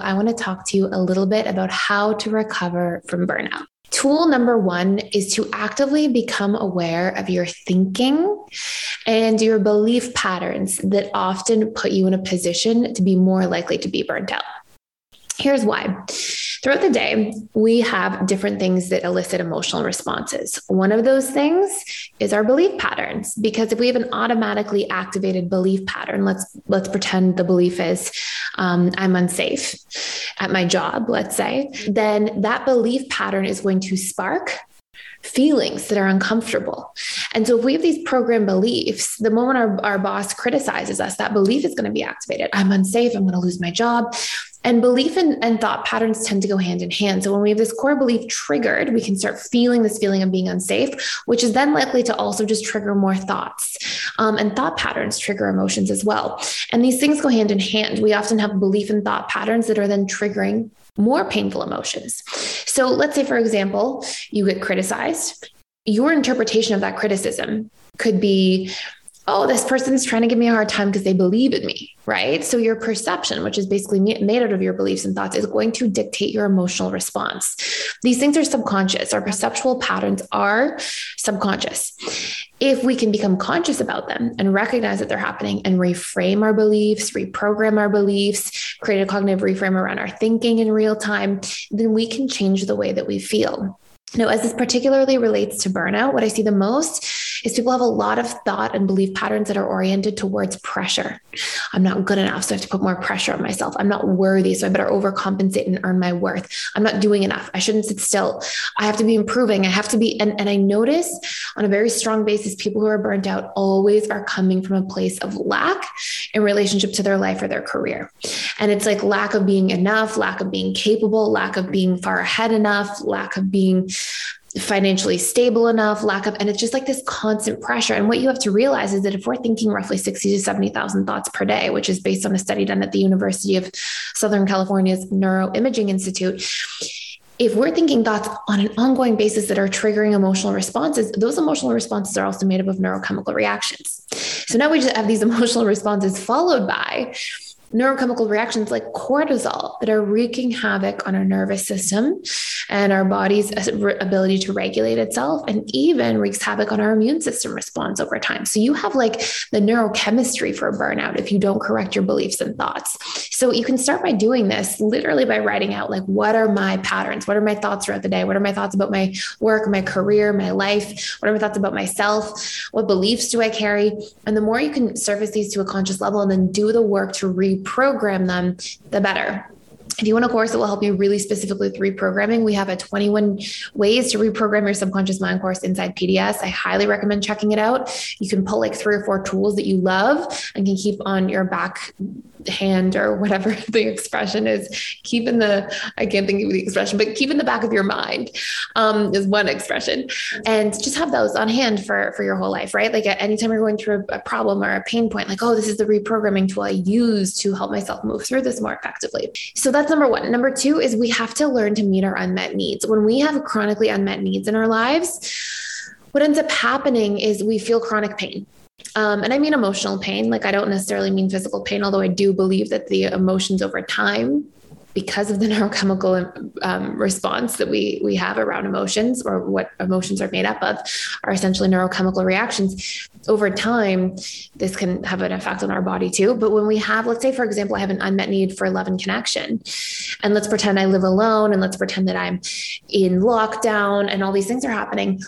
I want to talk to you a little bit about how to recover from burnout. Tool number one is to actively become aware of your thinking and your belief patterns that often put you in a position to be more likely to be burnt out. Here's why. Throughout the day, we have different things that elicit emotional responses. One of those things is our belief patterns because if we have an automatically activated belief pattern, let's let's pretend the belief is um, I'm unsafe at my job, let's say, then that belief pattern is going to spark feelings that are uncomfortable. And so if we have these program beliefs, the moment our, our boss criticizes us, that belief is going to be activated. I'm unsafe. I'm going to lose my job. And belief and, and, thought patterns tend to go hand in hand. So when we have this core belief triggered, we can start feeling this feeling of being unsafe, which is then likely to also just trigger more thoughts. Um, and thought patterns trigger emotions as well. And these things go hand in hand. We often have belief and thought patterns that are then triggering more painful emotions. So let's say, for example, you get criticized. Your interpretation of that criticism could be, oh, this person's trying to give me a hard time because they believe in me, right? So your perception, which is basically made out of your beliefs and thoughts, is going to dictate your emotional response. These things are subconscious. Our perceptual patterns are subconscious. If we can become conscious about them and recognize that they're happening and reframe our beliefs, reprogram our beliefs, create a cognitive reframe around our thinking in real time, then we can change the way that we feel. Now, as this particularly relates to burnout, what I see the most is people have a lot of thought and belief patterns that are oriented towards pressure. I'm not good enough, so I have to put more pressure on myself. I'm not worthy, so I better overcompensate and earn my worth. I'm not doing enough. I shouldn't sit still. I have to be improving. I have to be, and, and I notice on a very strong basis, people who are burnt out always are coming from a place of lack in relationship to their life or their career. And it's like lack of being enough, lack of being capable, lack of being far ahead enough, lack of being financially stable enough, lack of, and it's just like this constant pressure. And what you have to realize is that if we're thinking roughly 60 to 70,000 thoughts per day, which is based on a study done at the University of Southern California's Neuroimaging Institute, if we're thinking thoughts on an ongoing basis that are triggering emotional responses, those emotional responses are also made up of neurochemical reactions. So now we just have these emotional responses followed by neurochemical reactions like cortisol that are wreaking havoc on our nervous system and our body's ability to regulate itself, and even wreaks havoc on our immune system response over time. So you have like the neurochemistry for burnout if you don't correct your beliefs and thoughts. So you can start by doing this literally by writing out like, what are my patterns? What are my thoughts throughout the day? What are my thoughts about my work, my career, my life? What are my thoughts about myself? What beliefs do I carry? And the more you can surface these to a conscious level and then do the work to re reprogram them, the better. If you want a course that will help you really specifically with reprogramming, we have a 21 ways to reprogram your subconscious mind course inside PDS. I highly recommend checking it out. You can pull like three or four tools that you love and can keep on your back hand or whatever the expression is. Keep in the i can't think of the expression but keep in the back of your mind um, is one expression. And just have those on hand for for your whole life right? Like anytime you're going through a, a problem or a pain point like oh this is the reprogramming tool i use to help myself move through this more effectively. So that's number one. Number two is we have to learn to meet our unmet needs. When we have chronically unmet needs in our lives what ends up happening is we feel chronic pain. Um, and I mean emotional pain. Like I don't necessarily mean physical pain, although I do believe that the emotions over time, because of the neurochemical um, response that we we have around emotions or what emotions are made up of, are essentially neurochemical reactions. Over time, this can have an effect on our body too. But when we have, let's say, for example, I have an unmet need for love and connection, and let's pretend I live alone, and let's pretend that I'm in lockdown, and all these things are happening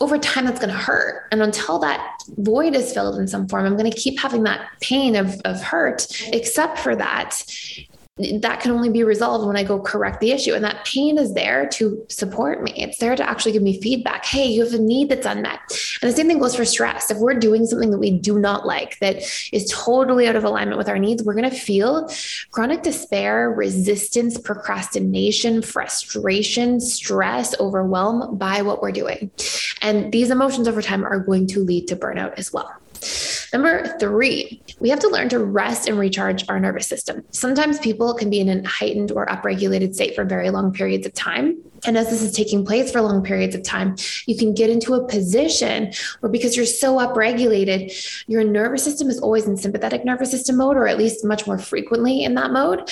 over time that's going to hurt and until that void is filled in some form i'm going to keep having that pain of, of hurt except for that that can only be resolved when I go correct the issue. And that pain is there to support me. It's there to actually give me feedback. Hey, you have a need that's unmet. And the same thing goes for stress. If we're doing something that we do not like, that is totally out of alignment with our needs, we're going to feel chronic despair, resistance, procrastination, frustration, stress, overwhelm by what we're doing. And these emotions over time are going to lead to burnout as well. Number three, we have to learn to rest and recharge our nervous system. Sometimes people can be in a heightened or upregulated state for very long periods of time. And as this is taking place for long periods of time, you can get into a position where because you're so upregulated, your nervous system is always in sympathetic nervous system mode, or at least much more frequently in that mode,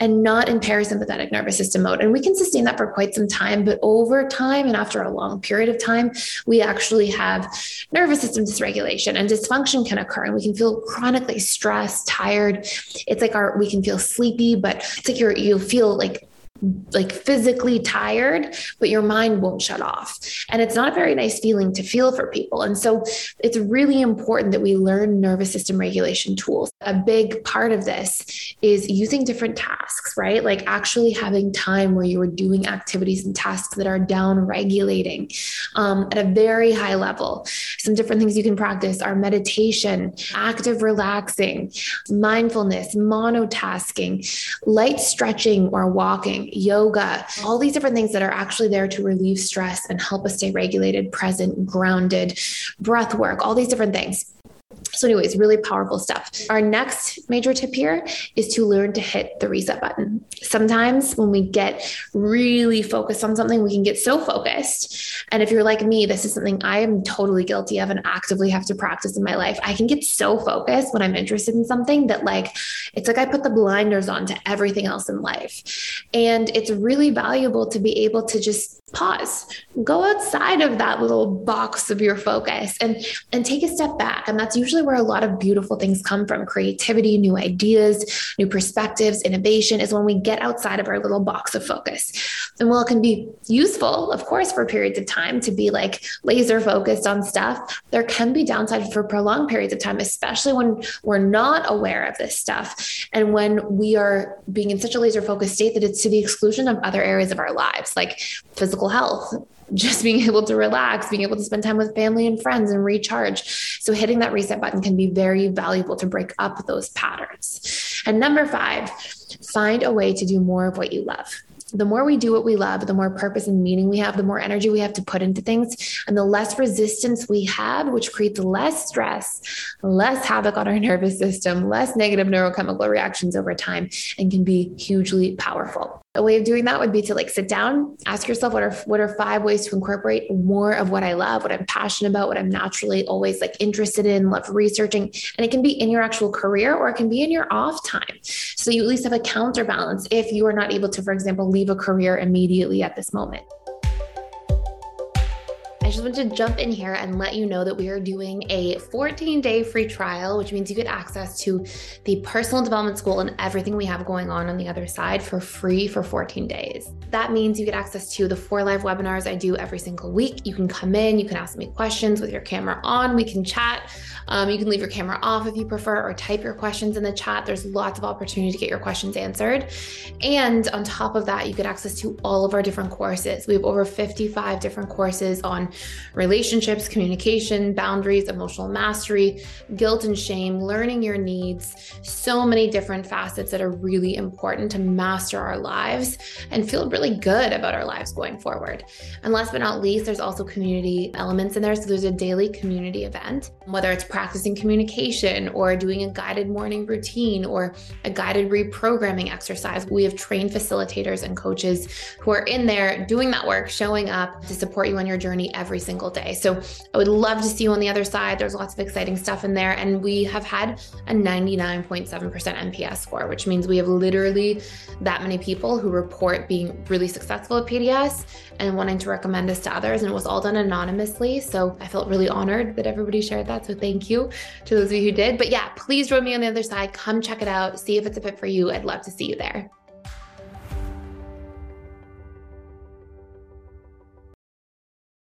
and not in parasympathetic nervous system mode. And we can sustain that for quite some time, but over time and after a long period of time, we actually have nervous system dysregulation and dysfunction can occur. And we can feel chronically stressed, tired. It's like our we can feel sleepy, but it's like you're you'll feel like like physically tired, but your mind won't shut off. And it's not a very nice feeling to feel for people. And so it's really important that we learn nervous system regulation tools. A big part of this is using different tasks, right? Like actually having time where you are doing activities and tasks that are down regulating um, at a very high level. Some different things you can practice are meditation, active relaxing, mindfulness, monotasking, light stretching or walking yoga, all these different things that are actually there to relieve stress and help us stay regulated, present, grounded, breath work, all these different things. So, anyways, really powerful stuff. Our next major tip here is to learn to hit the reset button. Sometimes when we get really focused on something, we can get so focused. And if you're like me, this is something I am totally guilty of and actively have to practice in my life. I can get so focused when I'm interested in something that, like, it's like I put the blinders on to everything else in life. And it's really valuable to be able to just pause. Go outside of that little box of your focus and and take a step back. And that's usually where a lot of beautiful things come from. Creativity new ideas new perspectives. Innovation is when we get outside of our little box of focus. And while it can be useful of course for periods of time to be like laser focused on stuff there can be downside for prolonged periods of time especially when we're not aware of this stuff and when we are being in such a laser focused state that it's to the exclusion of other areas of our lives like physical physical health just being able to relax, being able to spend time with family and friends and recharge. So, hitting that reset button can be very valuable to break up those patterns. And number five, find a way to do more of what you love the more we do what we love, the more purpose and meaning we have, the more energy we have to put into things, and the less resistance we have, which creates less stress, less havoc on our nervous system, less negative neurochemical reactions over time, and can be hugely powerful. A way of doing that would be to like sit down, ask yourself what are what are five ways to incorporate more of what I love, what I'm passionate about, what I'm naturally always like interested in, love researching. And it can be in your actual career or it can be in your off time. So you at least have a counterbalance if you are not able to, for example, leave a career immediately at this moment. Just want to jump in here and let you know that we are doing a 14 day free trial, which means you get access to the personal development school and everything we have going on on the other side for free for 14 days. That means you get access to the four live webinars I do every single week. You can come in, you can ask me questions with your camera on, we can chat. Um, you can leave your camera off if you prefer, or type your questions in the chat. There's lots of opportunity to get your questions answered. And on top of that, you get access to all of our different courses. We have over 55 different courses on relationships, communication, boundaries, emotional mastery, guilt and shame, learning your needs, so many different facets that are really important to master our lives and feel really good about our lives going forward. And last but not least, there's also community elements in there. So there's a daily community event, whether it's practicing communication or doing a guided morning routine or a guided reprogramming exercise. We have trained facilitators and coaches who are in there doing that work, showing up to support you on your journey every single day. So I would love to see you on the other side. There's lots of exciting stuff in there. And we have had a 99.7% NPS score, which means we have literally that many people who report being really successful at PDS and wanting to recommend us to others. And it was all done anonymously. So I felt really honored that everybody shared that. So thank you to those of you who did. But yeah, please join me on the other side. Come check it out, see if it's a fit for you. I'd love to see you there.